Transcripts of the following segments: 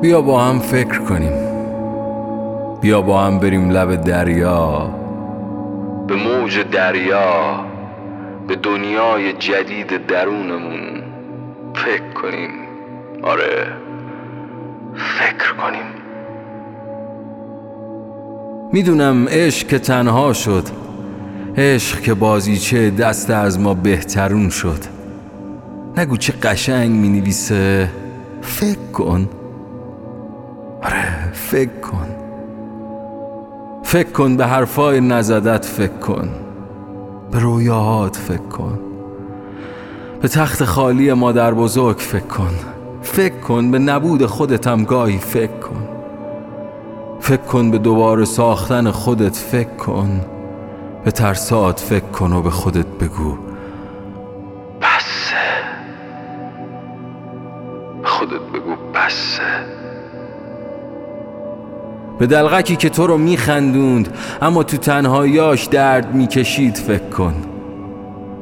بیا با هم فکر کنیم. بیا با هم بریم لب دریا. به موج دریا به دنیای جدید درونمون فکر کنیم. آره فکر کنیم. می‌دونم عشق که تنها شد عشق که بازیچه دست از ما بهترون شد. نگو چه قشنگ می نویسه فکر کن. فکر کن. فکر کن به حرفای نزدت فکر کن. به رویاهات فکر کن. به تخت خالی مادر بزرگ فکر کن. فکر کن به نبود خودتم گاهی فکر کن. فکر کن به دوباره ساختن خودت فکر کن. به ترسات فکر کن و به خودت بگو. به دلغکی که تو رو میخندوند اما تو تنهاییاش درد می‌کشید فکر کن.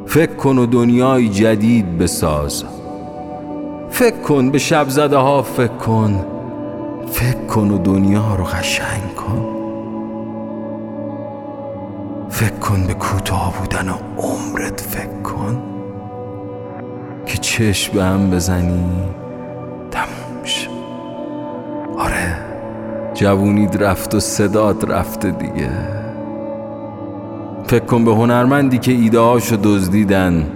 فکر کن و دنیای جدید بساز. فکر کن به شب زده ها فکر کن. فکر کن و دنیا رو قشنگ کن. فکر کن به کوتاه بودن و عمرت فکر کن. که چشم به هم بزنی تموم آره. جوونید رفت و صدات رفته دیگه. فکر کن به هنرمندی که ایده هاشو دزدیدن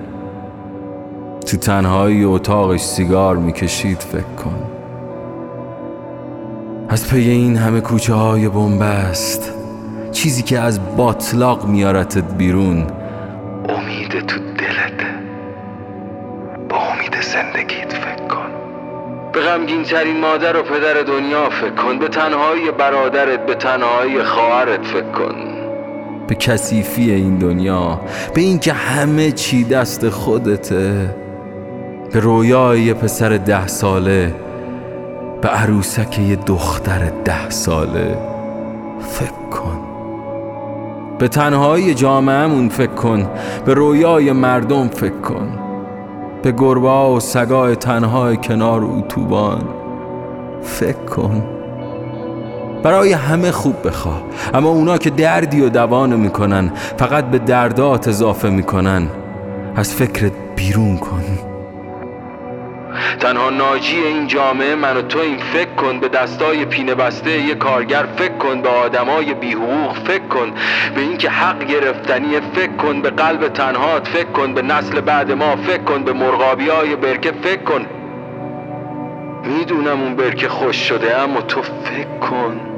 تو تنهایی اتاقش سیگار می‌کشید فکر کن. از پی این همه کوچه های بنبست چیزی که از باطلاق میارتت بیرون. امید تو دلته با امید زندگیت فکر کن. به غمگین ترین مادر و پدر دنیا فکر کن. به تنهایی برادرت به تنهایی خواهرت فکر کن. به کثیفی این دنیا به اینکه همه چی دست خودته. به رویای پسر ده ساله به عروسک یه دختر ده ساله فکر کن. به تنهایی جامعهمون فکر کن به رویای مردم فکر کن. به گربه و سگای تنهای کنار اتوبان فکر کن. برای همه خوب بخواه. اما اونا که دردی و دوانه می‌کنن فقط به دردات اضافه می‌کنن. از فکرت بیرون کن. تنها ناجی این جامعه من و تو این فکر کن به دستای پینه بسته یه کارگر فکر کن به آدمای بی حقوق فکر کن به اینکه حق گرفتنی فکر کن به قلب تنهات فکر کن به نسل بعد ما فکر کن به مرغابی های برکه فکر کن. می‌دونم اون برکه خوش شده اما تو فکر کن.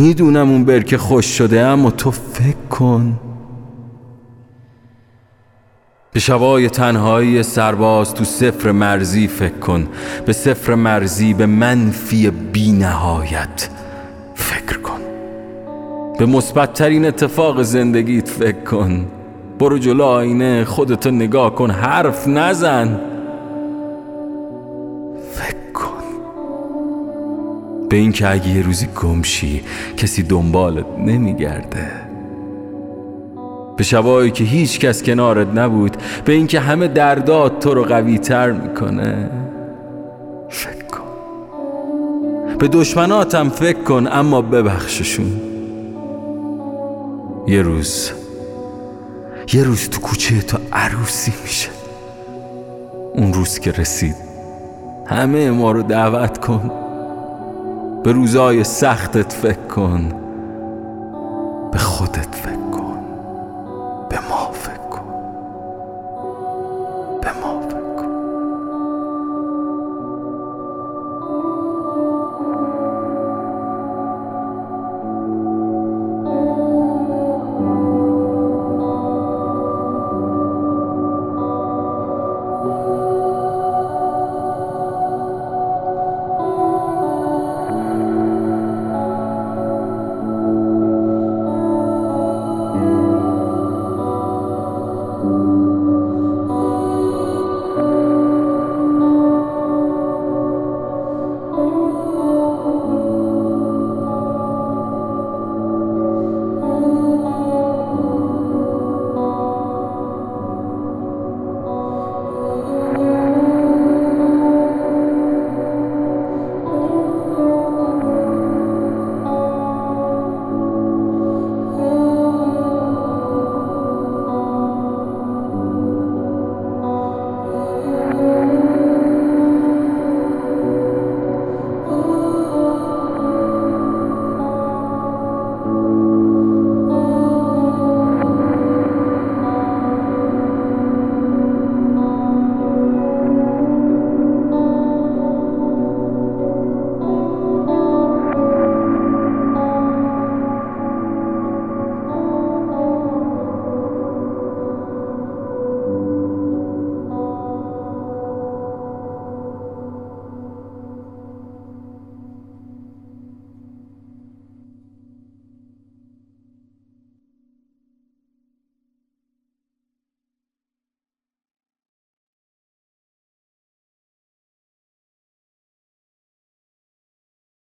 می‌دونم اون برکه خوش شده اما تو فکر کن. به شبای تنهایی سرباز تو سفر مرزی فکر کن. به سفر مرزی به منفی بی نهایت فکر کن. به مثبتترین اتفاق زندگیت فکر کن. برو جلو آینه خودتو نگاه کن حرف نزن. به اینکه اگه یه روزی گمشی کسی دنبالت نمیگرده. به شبایی که هیچ کس کنارت نبود به اینکه همه دردات تو رو قوی تر می‌کنه. فکر کن. به دشمناتم فکر کن اما ببخششون. یه روز یه روز تو کوچه تو عروسی میشه. اون روز که رسید همه ما رو دعوت کن. به روزای سختت فکر کن به خودت فکر